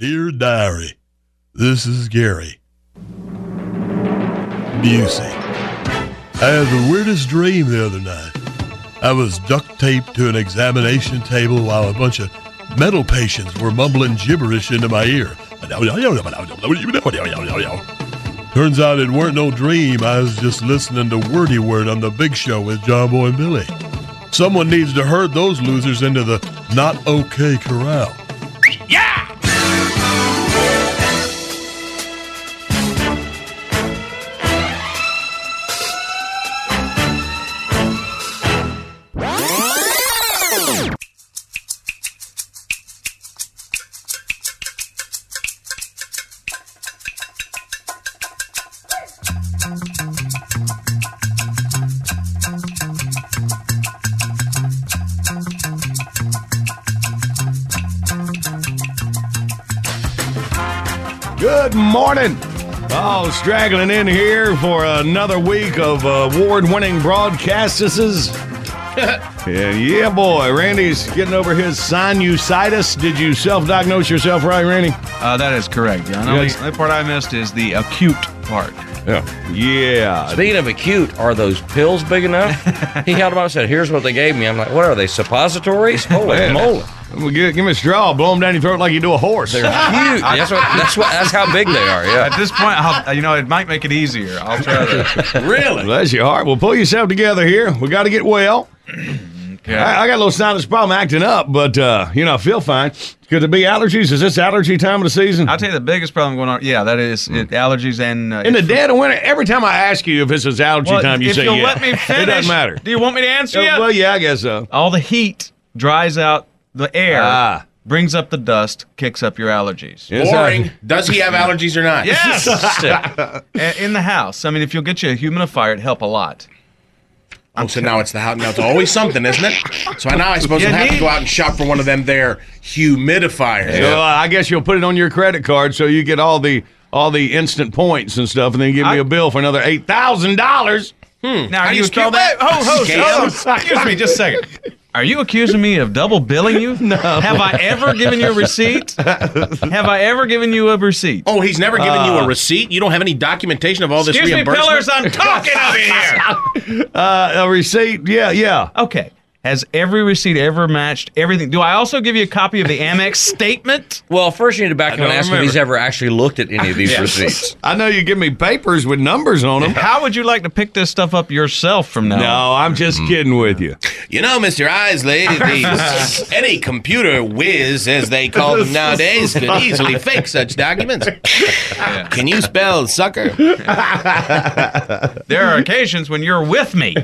Dear Diary, this is Gary Busey. I had the weirdest dream the other night. I was duct taped to an examination table while a bunch of mental patients were mumbling gibberish into my ear. Turns out it weren't no dream. I was just listening to Wordy Word on the Big Show with John Boy and Billy. Someone needs to herd those losers into the not okay corral. Yeah! Good morning. Oh, straggling in here for another week of award winning broadcasts. and yeah, boy, Randy's getting over his sinusitis. Did you self diagnose yourself right, Randy? Uh, that is correct, John. The the only part I missed is the acute part. Yeah. Yeah. Speaking of acute, are those pills big enough? he held them up and said, Here's what they gave me. I'm like, What are they, suppositories? Holy Man. moly. Give, give me a straw, blow them down your throat like you do a horse. They're huge. That's, what, that's, what, that's how big they are, yeah. At this point, I'll, you know, it might make it easier. I'll try to. Really? Bless your heart. Well, pull yourself together here. We got to get well. I, I got a little sinus problem acting up, but, uh, you know, I feel fine. Could it be allergies? Is this allergy time of the season? I'll tell you the biggest problem going on. Yeah, that is it, allergies and uh, In the dead of winter, every time I ask you if this is allergy Well, time, you if say you'll yeah. let me It doesn't matter. Do you want me to answer you? Well, yeah, I guess so. All the heat dries out the air, Ah. brings up the dust, kicks up your allergies. Yes, Boring. Does he have allergies or not? Yes, in the house. I mean, if you'll get you a humidifier, it'd help a lot. Oh, so now it's the house. Now it's always something, isn't it? So now I suppose You I have to need- go out and shop for one of them there humidifiers. So uh, I guess you'll put it on your credit card so you get all the all the instant points and stuff, and then give me I- a bill for another eight thousand dollars. Now, How do you you spell that? Wait, ho, ho, ho, excuse me, just a second. Are you accusing me of double billing you? No. Have I ever given you a receipt? Have I ever given you a receipt? Oh, he's never given you a receipt. You don't have any documentation of all this Excuse me, reimbursement. pillars. I'm talking over here. Uh, a receipt? Yeah, yeah. Okay. Has every receipt ever matched everything? Do I also give you a copy of the Amex statement? Well, first you need to back up and don't ask if he's ever actually looked at any of these receipts. I know you give me papers with numbers on them. How would you like to pick this stuff up yourself from now? on? No, I'm just mm. kidding with you. You know, Mr. Isley, the, any computer whiz, as they call them nowadays, could easily fake such documents. Can you spell sucker? There are occasions when you're with me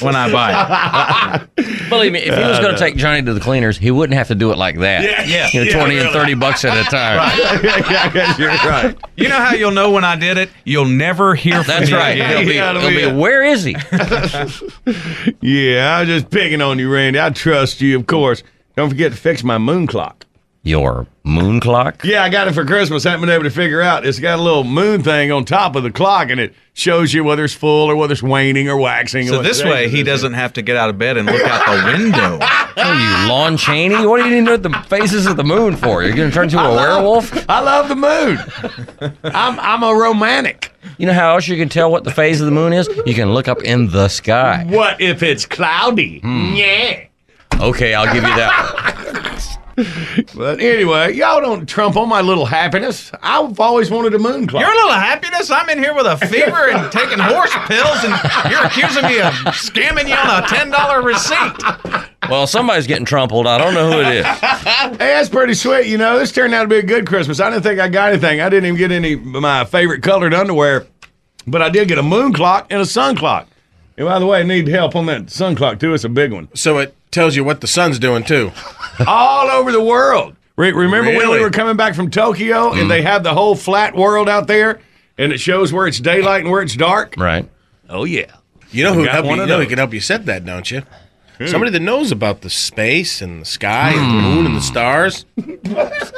when I buy it. Believe me, if he was going to take Johnny to the cleaners, he wouldn't have to do it like that. Yeah. You know, 20 and 30 bucks at a time. I guess you're right. You know how you'll know when I did it? You'll never hear from That's me right. again. He'll be, Yeah, he'll be, yeah. where is he? Yeah, I'm just picking on you, Randy. I trust you, of course. Don't forget to fix my moon clock. Your moon clock? Yeah, I got it for Christmas. Haven't been able to figure out. It's got a little moon thing on top of the clock, and it shows you whether it's full or whether it's waning or waxing. So what this way, he doesn't have to get out of bed and look out the window. What are you, Lon Chaney? What do you need to know the phases of the moon for? You're going to turn into a werewolf? I love the moon. I'm I'm a romantic. You know how else you can tell what the phase of the moon is? You can look up in the sky. What if it's cloudy? Hmm. Yeah. Okay, I'll give you that. But anyway, y'all don't trump on my little happiness. I've always wanted a moon clock. Your little happiness? I'm in here with a fever and taking horse pills, and you're accusing me of scamming you on a $10 receipt. Well, somebody's getting trumpled. I don't know who it is. Hey, that's pretty sweet. You know, this turned out to be a good Christmas. I didn't think I got anything. I didn't even get any of my favorite colored underwear, but I did get a moon clock and a sun clock. And by the way, I need help on that sun clock too. It's a big one. So it tells you what the sun's doing, too. All over the world. Re- remember when we were coming back from Tokyo and mm-hmm. they have the whole flat world out there, and it shows where it's daylight and where it's dark. Right. Oh yeah. You know who help you, you know who can help you set that, don't you? Somebody that knows about the space and the sky and the moon and the stars.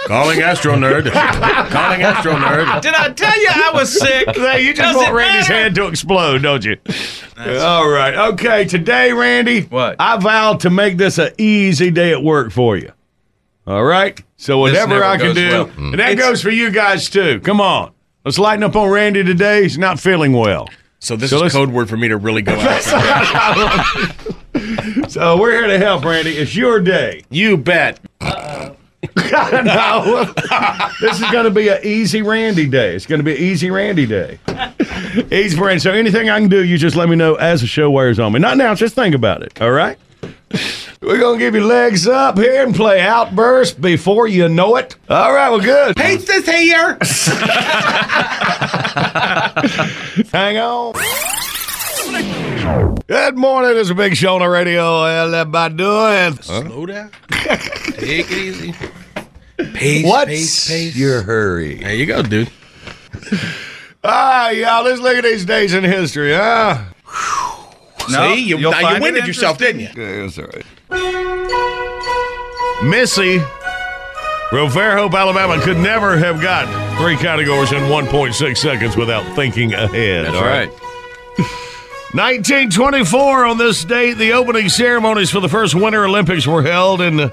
Calling Astro Nerd. Calling Astro Nerd. Did I tell you I was sick? Hey, you just want Randy's head to explode, don't you? All right. Okay. Today, Randy, What? I vowed to make this an easy day at work for you. All right. So whatever never I can goes do, well. and that goes for you guys too. Come on. Let's lighten up on Randy today. He's not feeling well. So this So is code word for me to really go out. So we're here to help, Randy. It's your day. you bet. no. this is going to be an easy Randy day. It's going to be an easy Randy day. easy Randy. So anything I can do, you just let me know as the show wears on me. Not now, just think about it. All right? We're going to give you legs up here and play Outburst before you know it. All right, well, good. Hates this here. Hang on. Good morning. It's a big show on the radio. How everybody doing? Slow down. Take it easy. Pace, What's pace, pace. your hurry? There you go, dude. Ah, y'all, let's look at these days in history, huh? No, See, you, you'll now find you winded yourself, didn't you? Yeah, that's all right. Missy, from Fairhope, Alabama, could never have got three categories in 1.6 seconds without thinking ahead. all 1924, on this date, the opening ceremonies for the first Winter Olympics were held in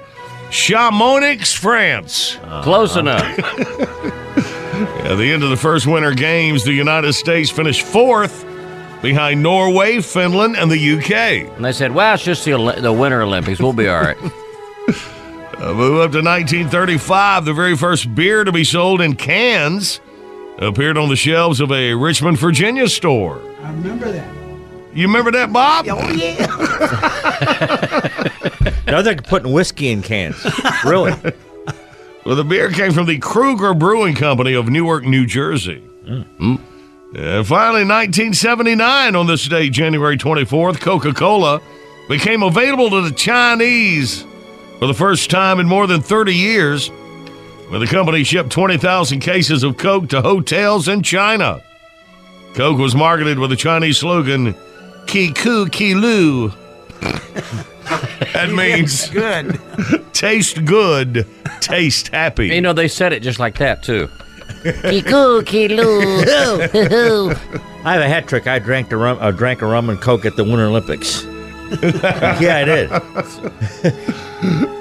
Chamonix, France. Close uh-huh. enough. At the end of the first Winter Games, the United States finished fourth behind Norway, Finland, and the UK. And they said, well, it's just the, Oli- the Winter Olympics. We'll be all right. Uh, move up to 1935. The very first beer to be sold in cans appeared on the shelves of a Richmond, Virginia store. I remember that. You remember that, Bob? No, they're putting whiskey in cans. Really? Well, the beer came from the Krueger Brewing Company of Newark, New Jersey. And finally, 1979, on this date, January 24th, Coca Cola became available to the Chinese for the first time in more than 30 years, when the company shipped 20,000 cases of Coke to hotels in China. Coke was marketed with the Chinese slogan, Ki Ku Ki Lu. that means Good. taste good, taste happy. you know, they said it just like that, too. I have a hat trick. I drank the rum. I drank a rum and coke at the Winter Olympics. yeah, I did.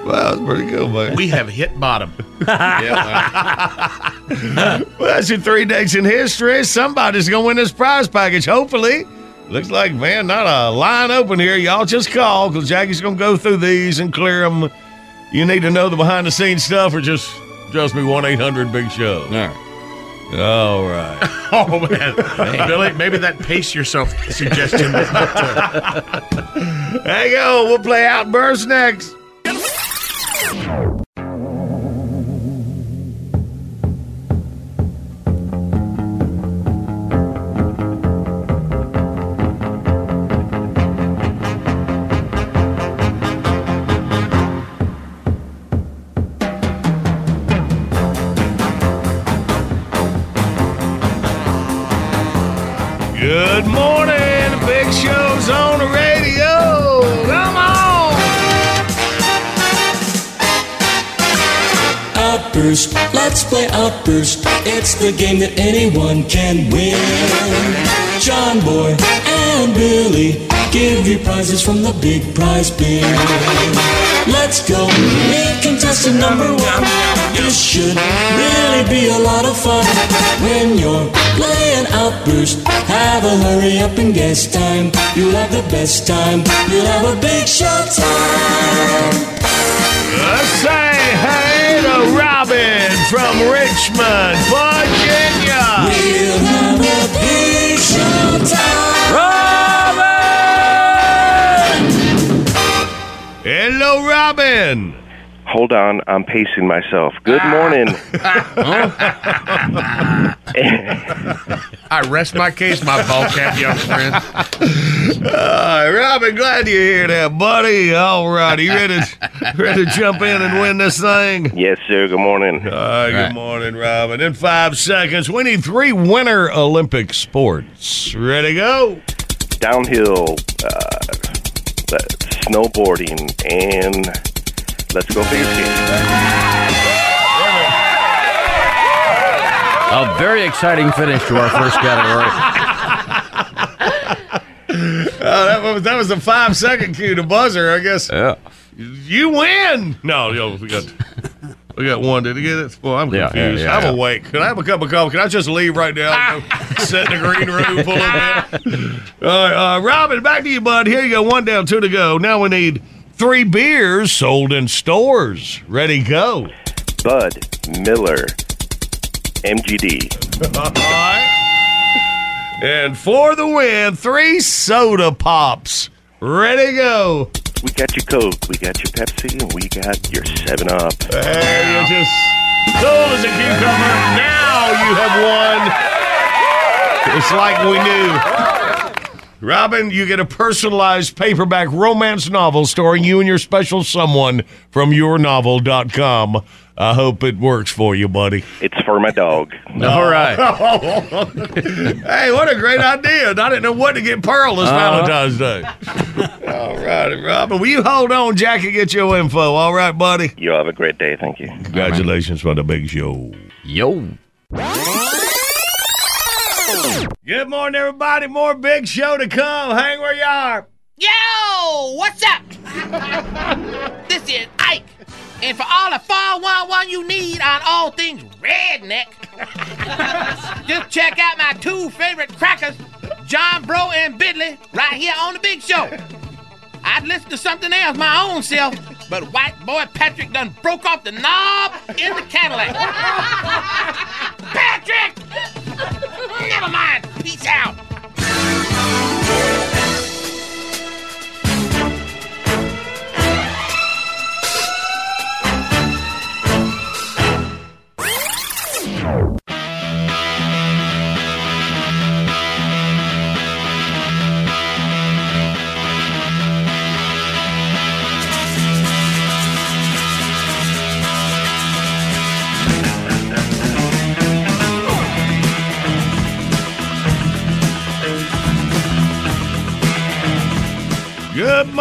Well, that's pretty cool, man. We have hit bottom. yeah, Well, that's your three dates in history. Somebody's going to win this prize package. Hopefully, Looks like, man, not a line open here. Y'all just call because Jackie's going to go through these and clear them. You need to know the behind the scenes stuff or just, trust me, 1 800 Big Show. All right. All right. Oh man, Billy, maybe that pace yourself suggestion. was not, Hang on. We'll play Outburst next. Can win. John Boy and Billy give you prizes from the big prize bin. Let's go, meet contestant number one. This should really be a lot of fun. When you're playing Outburst, have a hurry up and guess time. You'll have the best time. You'll have a big show time. Let's say hey to Robin from Richmond, Virginia. Robin. Hold on, I'm pacing myself. Good morning. I rest my case, my ball cap, young friend. Uh, Robin, glad you're here there, buddy. All right, you ready, ready to jump in and win this thing? yes, sir. Good morning. All right, good morning, Robin. In five seconds, we need three winter Olympic sports. Ready, to go. Downhill, uh, snowboarding, and let's go figure skating. A very exciting finish to our first category. Oh, that was that was a five second cue to buzzer. I guess Yeah. you win. No, yo, we got we got one. Did he get it? Well, I'm confused. yeah, yeah, I'm yeah. awake. Can I have a cup of coffee? Can I just leave right now? and go sit in the green room, pull a bit. All right, uh, Robin, back to you, bud. Here you go. One down, two to go. Now we need three beers sold in stores. Ready, go. Bud, Miller, MGD. All right. And for the win, three soda pops. Ready, go. We got your Coke, we got your Pepsi, and we got your 7 Up. You just cool as a cucumber. Now you have won. It's like we knew. Robin, you get a personalized paperback romance novel starring you and your special someone from yournovel.com. I hope it works for you, buddy. It's for my dog. All right. hey, what a great idea. I didn't know what to get Pearl this uh-huh. Valentine's Day. all right, Robin. Will you hold on, Jackie, get your info? All right, buddy. You have a great day. Thank you. Congratulations for the big show. Yo. Good morning, everybody. More big show to come. Hang where you are. Yo, what's up? this is Ike. And for all the 411 you need on all things redneck, just check out my two favorite crackers, John Bro and Bidley, right here on the Big Show. I'd listen to something else my own self, but white boy Patrick done broke off the knob in the Cadillac. Patrick! Never mind. Peace out.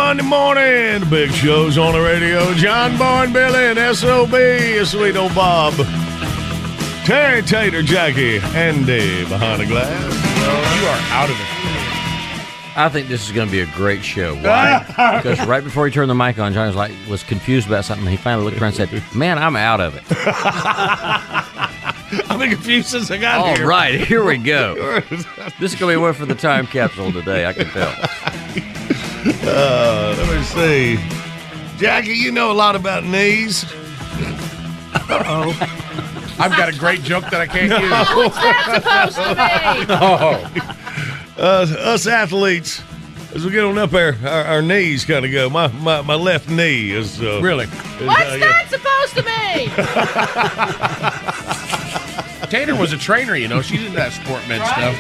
Monday morning. The big show's on the radio. John Boy and Billy and SOB, sweet old Bob. Terry Tater, Jackie, Andy behind the glass. You are out of it. I think this is going to be a great show. Why? because right before he turned the mic on, John was like was confused about something. He finally looked around and said, "Man, I'm out of it." I've been confused since I got All here. right, here we go. This is going to be one for the time capsule today, I can tell. Uh, let me see. Jackie, you know a lot about knees. oh. I've got a great joke that I can't No. use. No. Uh, us athletes, as we get on up there, our, our knees kind of go. My, my my left knee is uh, Really? is, What's uh, yeah. that supposed to mean? Tater was a trainer, you know. She's into that sport med stuff.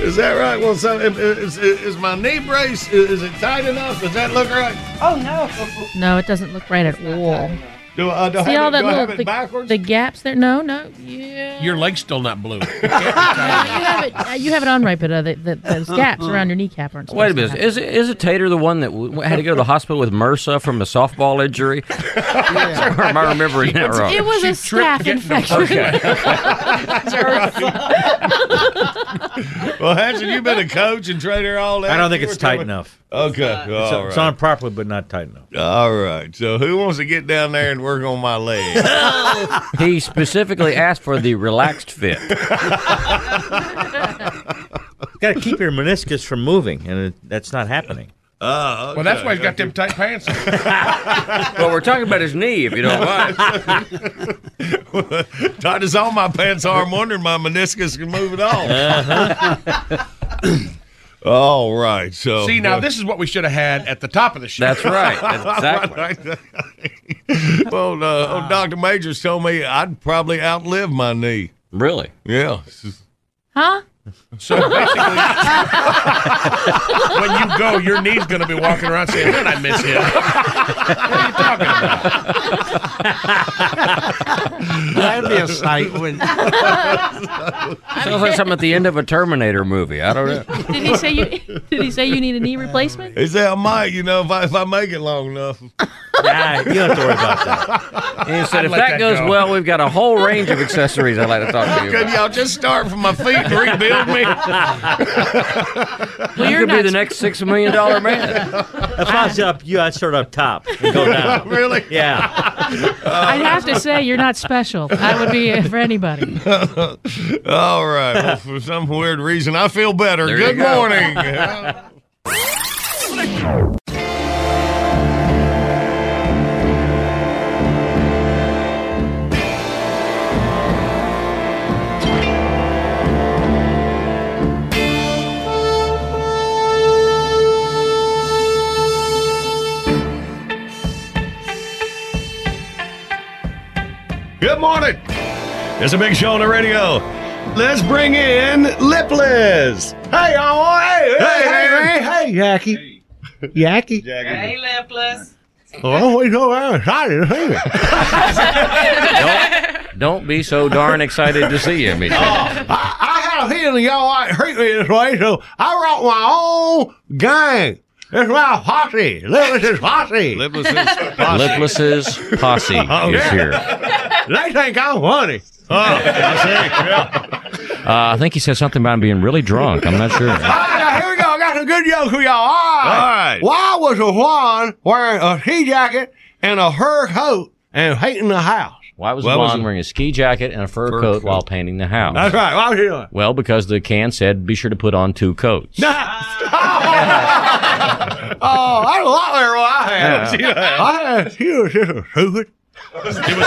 Is that right? Well, so is, is, is my knee brace is, is it tight enough? Does that look right? Oh no. No, it doesn't look right at all. Do I, do See have all it, that do little the, the gaps there? No, no. Yeah. Your leg's still not blue. you have it. uh, You have it on right, but uh, the, the, those gaps around your kneecap aren't. Wait a minute. Is it, is it Tater the one that w- had to go to the hospital with MRSA from a softball injury? or am I remembering that wrong? It was a staph infection. well, Hanson, you've been a coach and trainer all that. I don't think it's tight talking- enough. Okay, It's, all it's right. on properly, but not tight enough. All right. So, who wants to get down there and work on my leg? he specifically asked for the relaxed fit. Got to keep your meniscus from moving, and it, that's not happening. Uh, Well, that's why he's got them tight pants. on. well, we're talking about his knee, if you don't mind. Tight as all my pants are. I'm wondering my meniscus can move it all. All right. So See, now this is what we should have had at the top of the show. That's right. That's exactly. well, uh, Dr. Majors told me I'd probably outlive my knee. Really? Yeah. Huh? So basically, when you go, your knee's going to be walking around saying, "Man, I miss him." what are you talking about? That'd be a sight when. Sounds like something at the end of a Terminator movie. I don't know. Did he say you? Did he say you need a knee replacement? He said I might, you know, if I, if I make it long enough. Nah, you don't have to worry about that. And he said, I'd if that, that goes go. well, we've got a whole range of accessories I'd like to talk to you Could about. y'all just start from my feet and rebuild me? you could be the next six million dollar man. If I was up, you, I'd start up top and go down. really? Yeah. I'd have to say you're not special. That would be uh, for anybody. All right. Well, for some weird reason, I feel better. There Good go. morning. Good morning. It's a big show on the radio. Let's bring in Lipless. Hey, y'all. Hey, hey, Hey, hey, man. hey, hey, Jackie. Jackie. Hey, Lipless. Oh, we so very excited to see me. Don't, don't be so darn excited to see you, Michelle. Oh, I, I had a feeling y'all might treat me this way, so I brought my own gang. It's my posse. Lipless's posse. Lipless Lipless's posse Oh, is yeah. here. They think I'm funny. Oh, I see. Uh, I think he said something about him being really drunk. I'm not sure. All right, here we go. I got some good jokes for y'all. All right. All right. Why was a swan wearing a ski jacket and a fur coat and hating the house? Why was Why was it- wearing a ski jacket and a fur, Fur coat, coat. while painting the house? That's right. He doing? Well, because the can said be sure to put on two coats. oh, that's a lot there what I had. I had you was just a stupid.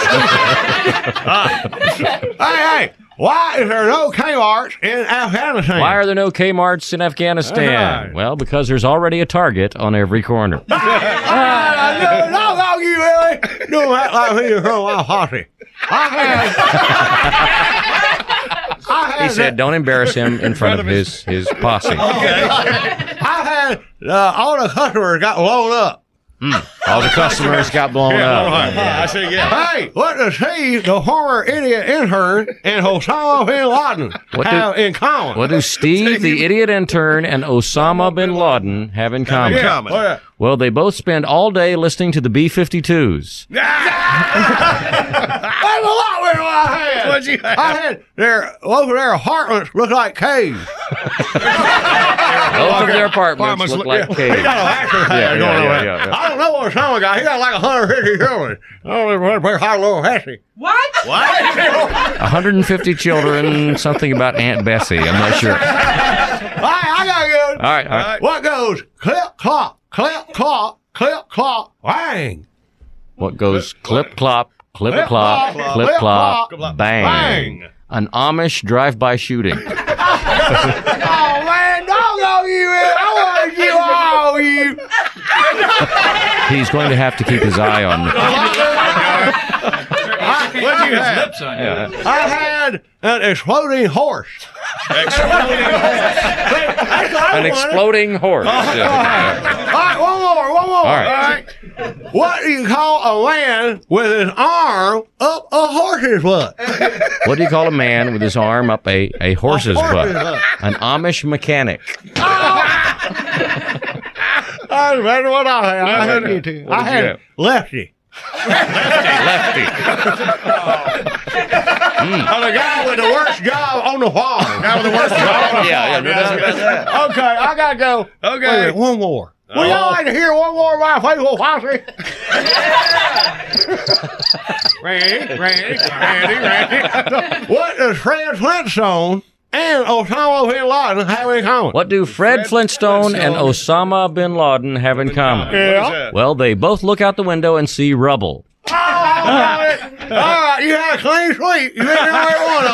hey, hey, why is there no Kmart's in Afghanistan? Why are there no Kmart's in Afghanistan? Right. Well, because there's already a Target on every corner. No, no, no, you really don't act like me from my posse. I had, I had He said, "Don't embarrass him in front of his his posse." I had uh, all the customers got blown up. Mm. All the customers got blown yeah, up. Right. Yeah. I said, yeah. Hey, what does he, the horror idiot intern, and Osama bin Laden what have do, in common? What do Steve, the idiot intern, and Osama bin Laden have in common? Oh, yeah. Well, they both spend all day listening to the B 52s. I had. What'd you have? I had their over their apartments look like caves. Both of their apartments look like He caves. got a action Yeah, pad yeah, yeah, yeah, yeah. I don't know what song got. He got like 150 children. I don't know where high little Hessie. What? What? 150 children, something about Aunt Bessie. I'm not sure. All right, I got good. All right, all right. What goes clip clop, clip clop, clip clop, whang. What goes clip clop, clip Clip clop, clop, clip clip clop, clop, bang. bang. An Amish drive-by shooting. Oh man, don't go you in. I want you all you. He's going to have to keep his eye on. What'd you have? Lips on you. I had an exploding horse. An exploding horse. Oh, All right, one more, one more. All right. All right. What do you call a man with his arm up a horse's butt? What do you call a man with his arm up a, a horse's horse's butt? butt. An Amish mechanic. Ah! That's better what I had. I had you two. I had have? Lefty. Lefty. And oh, the guy with the worst job on the farm. guy with the worst job on the Yeah, farm. yeah. Okay, I gotta go. Okay. Wait a minute, one more. Uh, Would y'all oh. like to hear one more of my faithful posse? Randy, Randy, Randy, Randy. what does Fred Flintstone and Osama bin Laden have in common? What do Fred Flintstone and Osama bin Laden have in common? Yeah. Well, they both look out the window and see rubble. Oh, all right, you had a clean sweep. You didn't know every one of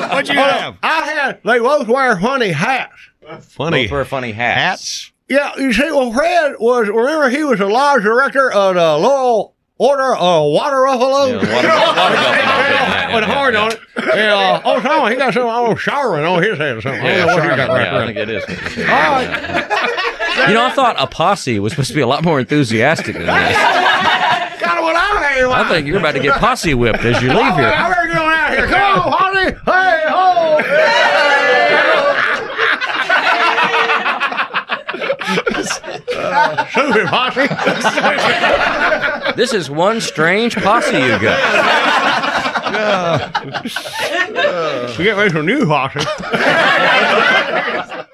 them. What'd you have? I had, they both wear funny hats. Funny Both wear funny hats. hats. Yeah, you see, well, Fred was, remember, he was the lodge director of the Loyal Order a Water Buffalo? Yeah, water- water buffalo, yeah, With yeah, horn on it. Yeah, uh, oh, Tom, he got some old showering on his head or something. I don't know what he got right I think it is. what you said. All right. You know, I thought a posse was supposed to be a lot more enthusiastic than this. Got what I had. I think you're about to get posse whipped as you leave here. better get on out here. Come on, Holly. Hey, ho. Uh, Susan Posse. This is one strange posse you got. We get ready for new Posse.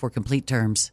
for complete terms.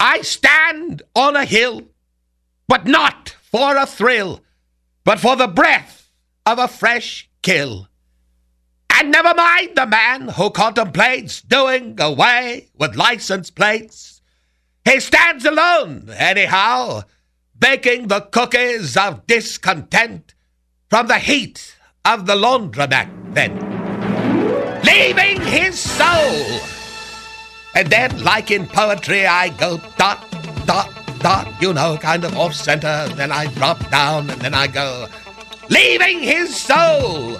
I stand on a hill, but not for a thrill, but for the breath of a fresh kill. And never mind the man who contemplates doing away with license plates. He stands alone, anyhow, baking the cookies of discontent from the heat of the laundromat vent, leaving his soul. And then, like in poetry, I go dot, dot, dot, you know, kind of off center. Then I drop down, and then I go, leaving his soul,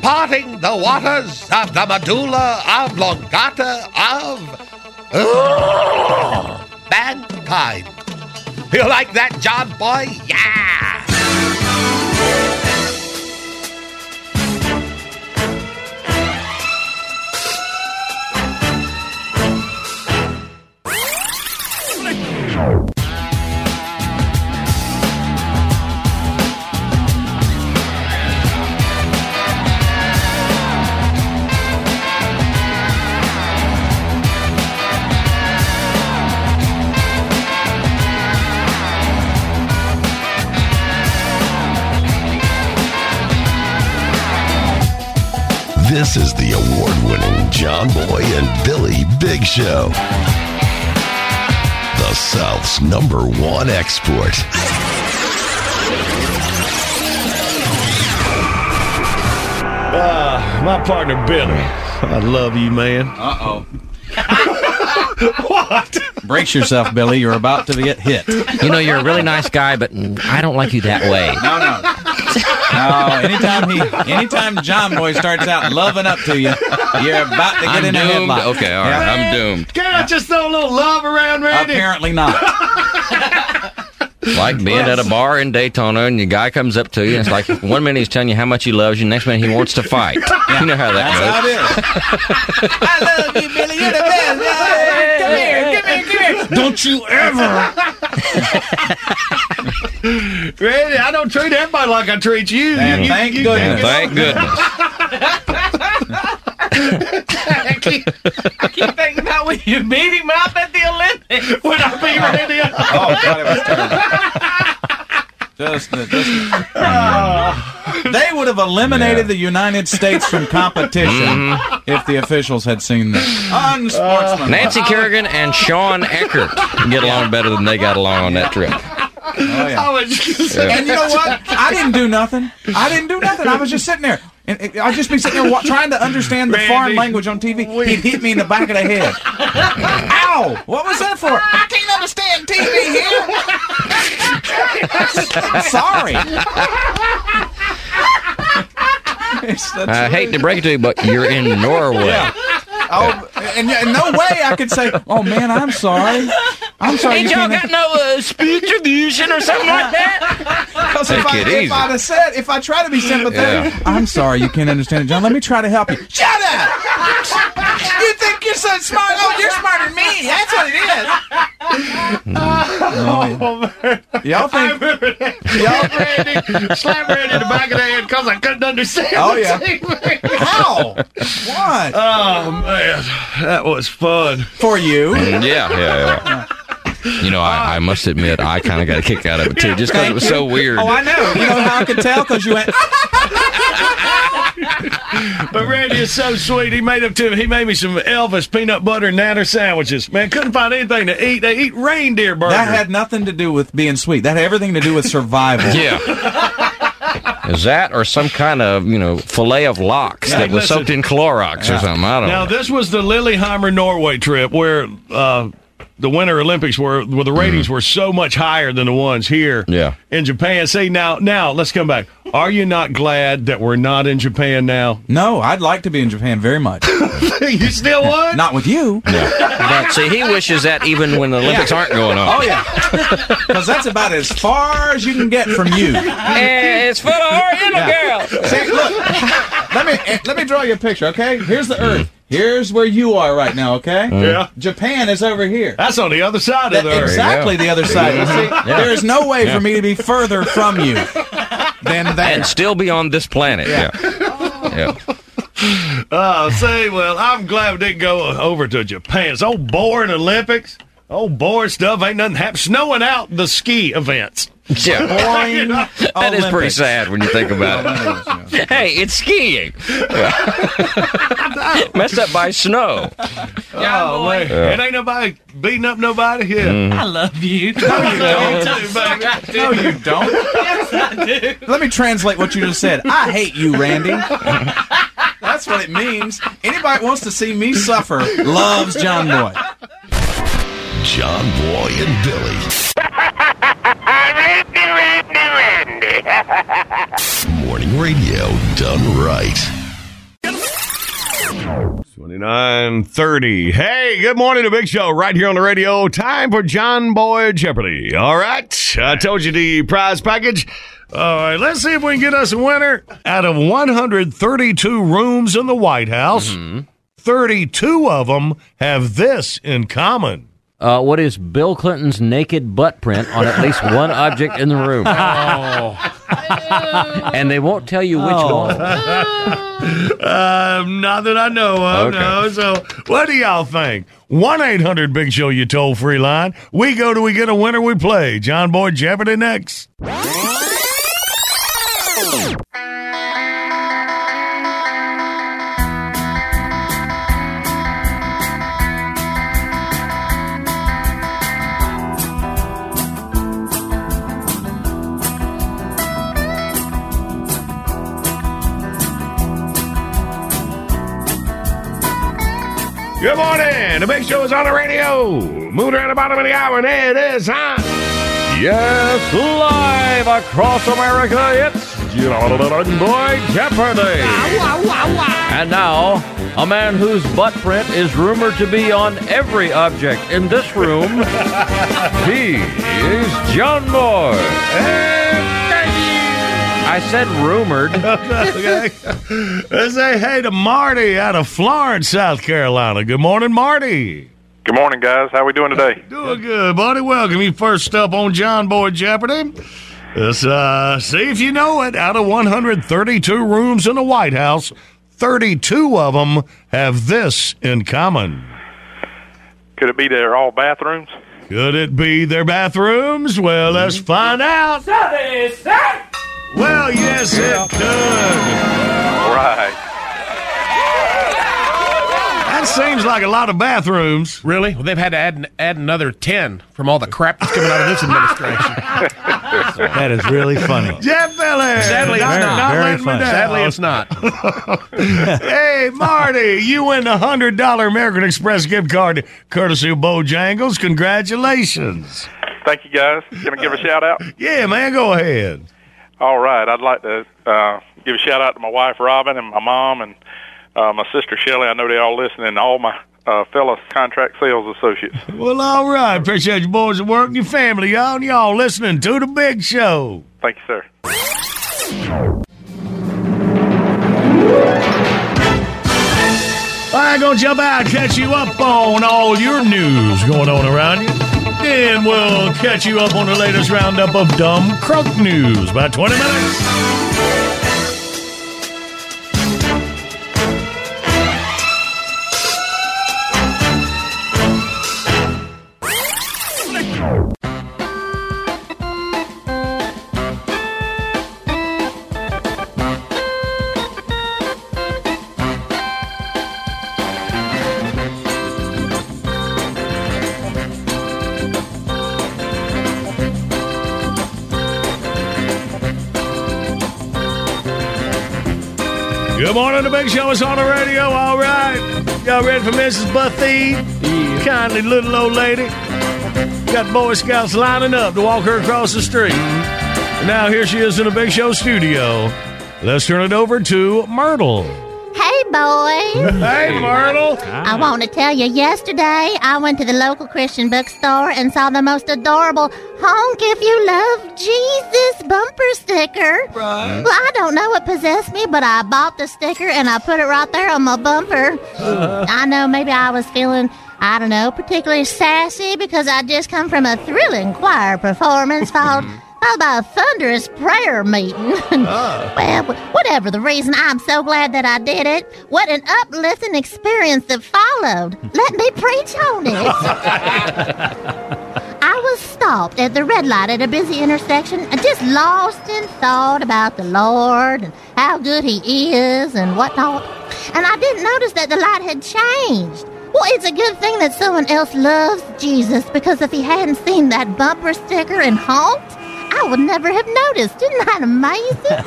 parting the waters of the medulla oblongata of Ugh, mankind. You like that, John Boy? Yeah! This is the award winning John Boy and Billy Big Show. The South's number one export. Ah, my partner Billy. I love you, man. Uh oh. what? Brace yourself, Billy. You're about to get hit. You know, you're a really nice guy, but I don't like you that way. No, no. No, anytime he, anytime John Boy starts out loving up to you, you're about to get I'm in a doomed? headlock. Okay, all right, I'm doomed. Can't I just throw a little love around, Randy? Apparently not. Like being at a bar in Daytona and the guy comes up to you and it's like one minute he's telling you how much he loves you, next minute he wants to fight. You know how that goes. I love you, Billy. You're the best. Come here, come here, come here. Don't you ever. Randy, I don't treat everybody like I treat you. And You- thank you- goodness. Thank goodness. I keep, I keep thinking about when you beat him up at the Olympics. When I beat Randy up. Oh, God, it was terrible. Just, the- just ah. they would have eliminated the United States from competition mm-hmm. if the officials had seen this. Unsportsmanlike. Nancy Kerrigan and Shawn Eckardt get along better than they got along on that trip. Oh, yeah. I was just Yeah. And you know what? I didn't do nothing. I didn't do nothing. I was just sitting there. And it- I'd just be sitting there wa- trying to understand the Randy, foreign language on TV. He'd hit me in the back of the head. Ow! What was that for? I can't understand TV here. Sorry. It's the I hate to break it to you, but you're in Norway. Yeah. Oh, and yeah, no way I could say, "Oh man, I'm sorry. I'm sorry." Ain't you y'all got no uh, speech fusion or something like that? Because if, Take I, it if easy. I'd have said, if I try to be sympathetic, Yeah. I'm sorry you can't understand it, John. Let me try to help you. Shut up! you think you're so smart? Oh, you're smarter than me. That's what it is. Oh, man. Y'all I think? remember that. Y'all Randy, slap Randy in the back of the head because I couldn't understand. Oh, yeah. How? What? Oh man, that was fun For you? Mm, Yeah, yeah, yeah. You know, I, I must admit, I kind of got a kick out of it too, just because it was so weird. Oh, I know. You know how I could tell? Because you went. But Randy is so sweet. He made up to he made me some Elvis peanut butter and natter sandwiches. Man, couldn't find anything to eat. They eat reindeer burgers. That had nothing to do with being sweet. That had everything to do with survival. Yeah. Is that or some kind of, you know, fillet of locks Hey, that was listen. soaked in Clorox or something? I don't Now know. Now, this was the Lillehammer Norway trip where uh, the Winter Olympics were where the ratings were so much higher than the ones here. Yeah. in Japan. See now now let's come back. Are you not glad that we're not in Japan now? No, I'd like to be in Japan very much. you still would? Not with you. But see, he wishes that even when the Olympics Yeah. aren't going on. Oh yeah, because that's about as far as you can get from you. And it's full of Oriental Yeah. girls. See, look, let me eh, let me draw you a picture. Okay, here's the Earth. Here's where you are right now, okay? Mm. Yeah. Japan is over here. That's on the other side of the earth. Exactly the other side. You see, Yeah. there is no way Yeah. for me to be further from you than that. And still be on this planet. Yeah. Yeah. Oh, say, well, I'm glad we didn't go over to Japan. It's old boring Olympics. Old boring stuff. Ain't nothing happening. Snowing out the ski events. Yeah. Boring That is pretty sad when you think about it. hey, it's skiing. Messed up by snow. Oh, man. Yeah. It ain't nobody beating up nobody here. Mhm. I love you. No, you don't. too. No, you don't. Yes, I do. Let me translate what you just said. I hate you, Randy. That's what it means. Anybody that wants to see me suffer loves John Boy. John Boy and Billy. Morning radio done right. 2930. Hey, good morning, to big show right here on the radio. Time for John Boy Jeopardy. All right. I told you the prize package. All right, let's see if we can get us a winner. Out of 132 rooms in the White House, mm-hmm. 32 of them have this in common. Uh, what is Bill Clinton's naked butt print on at least one object in the room? Oh. and they won't tell you which Oh. one. Um, not that I know of. Okay. No. So, what do y'all think? One eight hundred Big Show, you toll free line. We go. Do we get a winner? We play. John Boy Jeopardy next. Good morning. The Big Show is on the radio. Moving around the bottom of the hour, and it is time. Yes, live across America, it's Boy Jeopardy. And now, a man whose butt print is rumored to be on every object in this room. he is John Boy. I said rumored. Let's say hey to Marty out of Florence, South Carolina. Good morning, Marty. Good morning, guys. How we doing today? Doing good, buddy. Welcome you first up on John Boy Jeopardy. Let's uh, see if you know it. Out of 132 rooms in the White House, 32 of them have this in common. Could it be they're all bathrooms? Could it be their bathrooms? Well, let's find out. Well, yes, it could. All right. That seems like a lot of bathrooms. Really? Well, they've had to add, add another 10 from all the crap that's coming out of this administration. That is really funny. Jeff Miller. Sadly, it's not, not. not Very letting me funny. down. Sadly, it's not. hey, Marty, you win the hundred dollar American Express gift card courtesy of Bojangles. Congratulations. Thank you, guys. Can I give a shout out? Yeah, man, go ahead. All right. I'd like to uh, give a shout out to my wife, Robin, and my mom, and uh, my sister, Shelly. I know they all listen, and all my uh, fellow contract sales associates. Well, all right. Appreciate you boys at work and your family, y'all, and y'all listening to the big show. Thank you, sir. I'm gonna jump out and catch you up on all your news going on around you. Then we'll catch you up on the latest roundup of dumb crook news. About 20 minutes. Morning, big show is on the radio. All right. Y'all ready for Mrs. Buffy? Kindly little old lady. Got Boy Scouts lining up to walk her across the street. And now here she is in the big show studio. Let's turn it over to Myrtle. Hey, boys. Hey, Myrtle. I want to tell you, yesterday I went to the local Christian bookstore and saw the most adorable Honk If You Love Jesus bumper sticker. Right. Well, I don't know what possessed me, but I bought the sticker and I put it right there on my bumper. Uh. I know maybe I was feeling, I don't know, particularly sassy because I just come from a thrilling choir performance followed, mm-hmm. followed by a thunderous prayer meeting. Ah. well, whatever the reason, I'm so glad that I did it. What an uplifting experience that followed. Let me preach on it. Stopped at the red light at a busy intersection and just lost in thought about the Lord and how good He is and whatnot. And I didn't notice that the light had changed. Well, it's a good thing that someone else loves Jesus because if he hadn't seen that bumper sticker and honked, I would never have noticed. Isn't that amazing?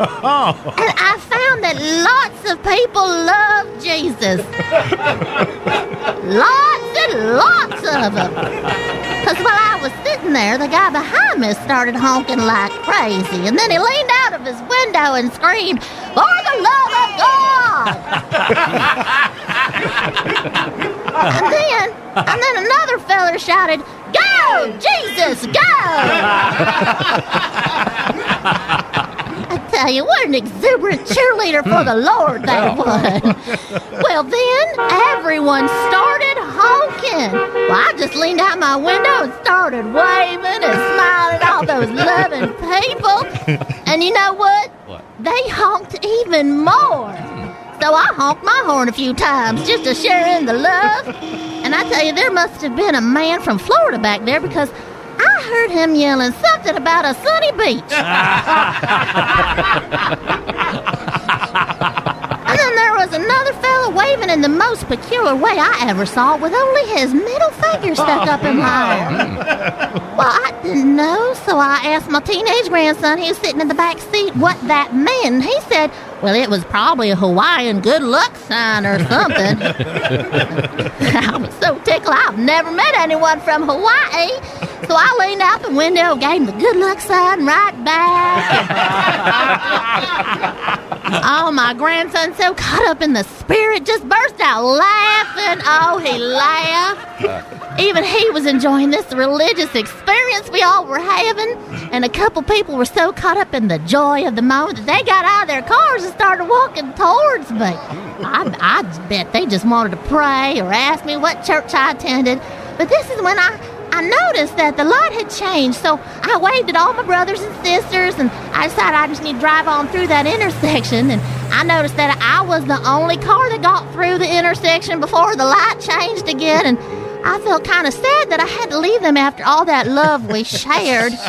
And I found that lots of people love Jesus. lots and lots of them. Because while I was sitting there, the guy behind me started honking like crazy. And then he leaned out of his window and screamed, For the love of God! and then, and then another feller shouted, Go, Jesus, go! I tell you, what an exuberant cheerleader for the Lord that hmm. was. Well, then everyone started honking. Well, I just leaned out my window and started waving and smiling at all those loving people. And you know what? They honked even more. So I honked my horn a few times just to share in the love. And I tell you, there must have been a man from Florida back there because I heard him yelling something about a sunny beach. And then there was another fella waving in the most peculiar way I ever saw with only his middle finger stuck up in my oh, air. Hmm. Well, I didn't know, so I asked my teenage grandson, he was sitting in the back seat, what that meant. He said, well, it was probably a Hawaiian good luck sign or something. I was so tickled. I've never met anyone from Hawaii. So I leaned out the window, gave him the good luck sign right back. oh, my grandson, so caught up in the spirit, just burst out laughing. Oh, he laughed. Even he was enjoying this religious experience we all were having. And a couple people were so caught up in the joy of the moment that they got out of their cars and started walking towards me. I, I bet they just wanted to pray or ask me what church I attended. But this is when I, I noticed that the light had changed, so I waved at all my brothers and sisters, and I decided I just need to drive on through that intersection. And I noticed that I was the only car that got through the intersection before the light changed again, and I felt kind of sad that I had to leave them after all that love we shared.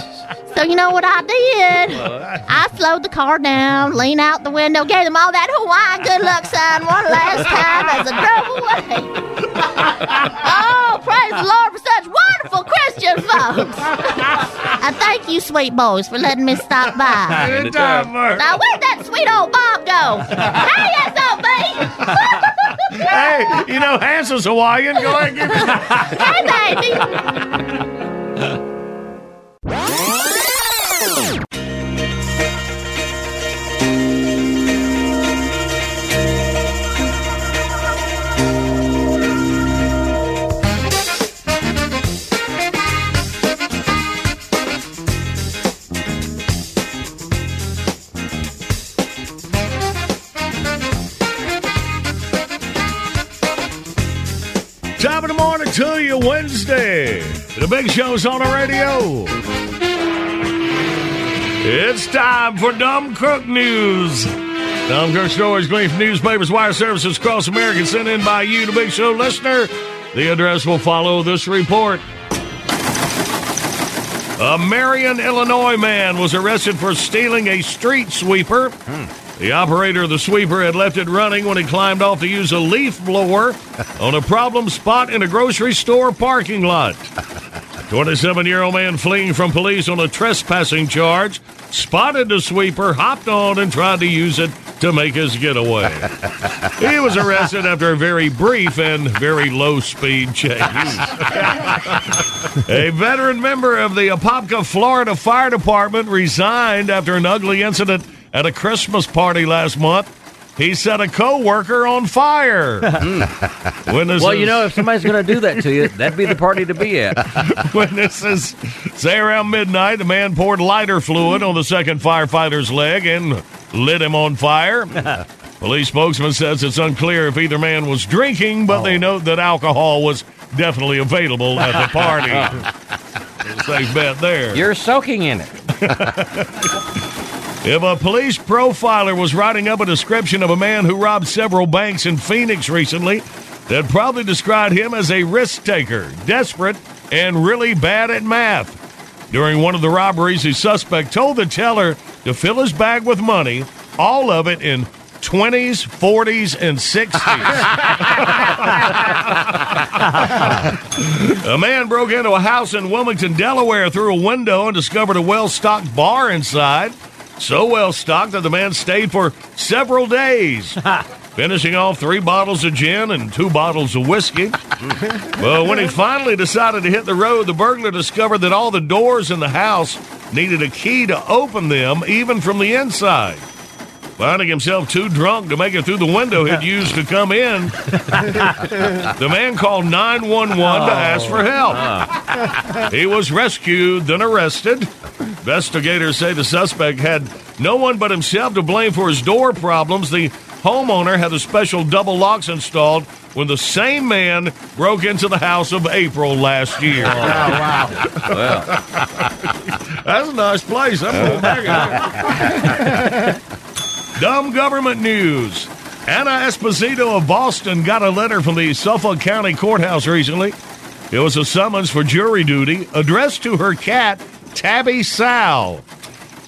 So you know what I did? I slowed the car down, leaned out the window, gave them all that Hawaiian good luck sign one last time as I drove away. oh, praise the Lord for such wonderful Christian folks. I thank you, sweet boys, for letting me stop by. Good job, Mark. Now, where'd that sweet old Bob go? hey, SOB! hey, you know, Hansel's Hawaiian. Go ahead and give hey, baby! Wednesday. The big show's on the radio. It's time for Dumb Crook News. Dumb Crook stories gleaned from newspapers, wire services across America, sent in by you, the big show listener. The address will follow this report. A Marion, Illinois man was arrested for stealing a street sweeper. Hmm. The operator of the sweeper had left it running when he climbed off to use a leaf blower on a problem spot in a grocery store parking lot. A 27 year old man fleeing from police on a trespassing charge spotted the sweeper, hopped on, and tried to use it to make his getaway. he was arrested after a very brief and very low speed chase. a veteran member of the Apopka, Florida Fire Department resigned after an ugly incident at a Christmas party last month. he set a co-worker on fire. Witnesses, Well, you know, if somebody's going to do that to you, that'd be the party to be at. Witnesses say around midnight, the man poured lighter fluid on the second firefighter's leg and lit him on fire. Police spokesman says it's unclear if either man was drinking, but they oh. note that alcohol was definitely available at the party. Safe bet there. You're soaking in it. If a police profiler was writing up a description of a man who robbed several banks in Phoenix recently, they'd probably describe him as a risk taker, desperate, and really bad at math. During one of the robberies, the suspect told the teller to fill his bag with money, all of it in 20s, 40s, and 60s. a man broke into a house in Wilmington, Delaware through a window and discovered a well stocked bar inside. So well stocked that the man stayed for several days, finishing off three bottles of gin and two bottles of whiskey. well, when he finally decided to hit the road, the burglar discovered that all the doors in the house needed a key to open them, even from the inside. Finding himself too drunk to make it through the window he'd used to come in, the man called 911 to oh. ask for help. Ah. He was rescued, then arrested. Investigators say the suspect had no one but himself to blame for his door problems. The homeowner had the special double locks installed when the same man broke into the house of April last year. Oh, wow. That's a nice place. I'm going back. Dumb government news. Anna Esposito of Boston got a letter from the Suffolk County Courthouse recently. It was a summons for jury duty addressed to her cat, Tabby Sal.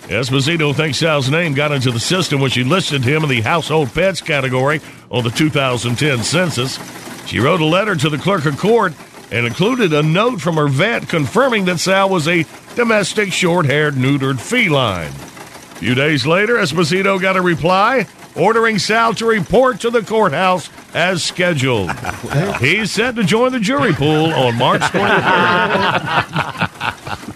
Esposito thinks Sal's name got into the system when she listed him in the household pets category on the 2010 census. She wrote a letter to the clerk of court and included a note from her vet confirming that Sal was a domestic short haired neutered feline. A few days later, Esposito got a reply ordering Sal to report to the courthouse as scheduled. He's set to join the jury pool on March 23rd.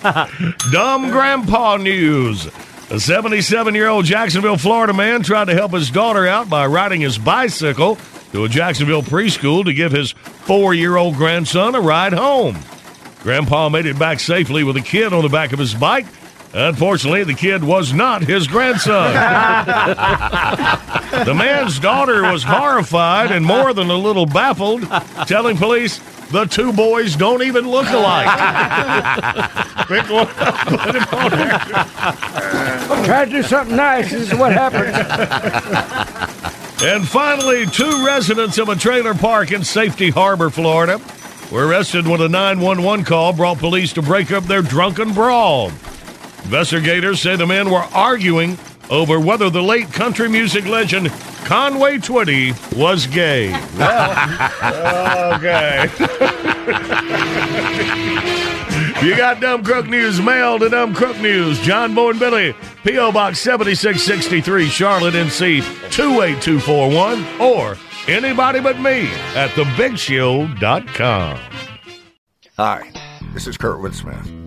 Dumb grandpa news. A 77 year old Jacksonville, Florida man tried to help his daughter out by riding his bicycle to a Jacksonville preschool to give his four year old grandson a ride home. Grandpa made it back safely with a kid on the back of his bike. Unfortunately, the kid was not his grandson. the man's daughter was horrified and more than a little baffled, telling police the two boys don't even look alike. Pick one up, put him on there. I'm to do something nice. This is what happens. And finally, two residents of a trailer park in Safety Harbor, Florida, were arrested when a 911 call brought police to break up their drunken brawl. Investigators say the men were arguing over whether the late country music legend Conway Twitty was gay. okay. you got Dumb Crook News mail to Dumb Crook News. John Boy and Billy, P.O. Box 7663, Charlotte, NC 28241, or anybody but me at thebigshow.com. Hi, this is Kurtwood Smith.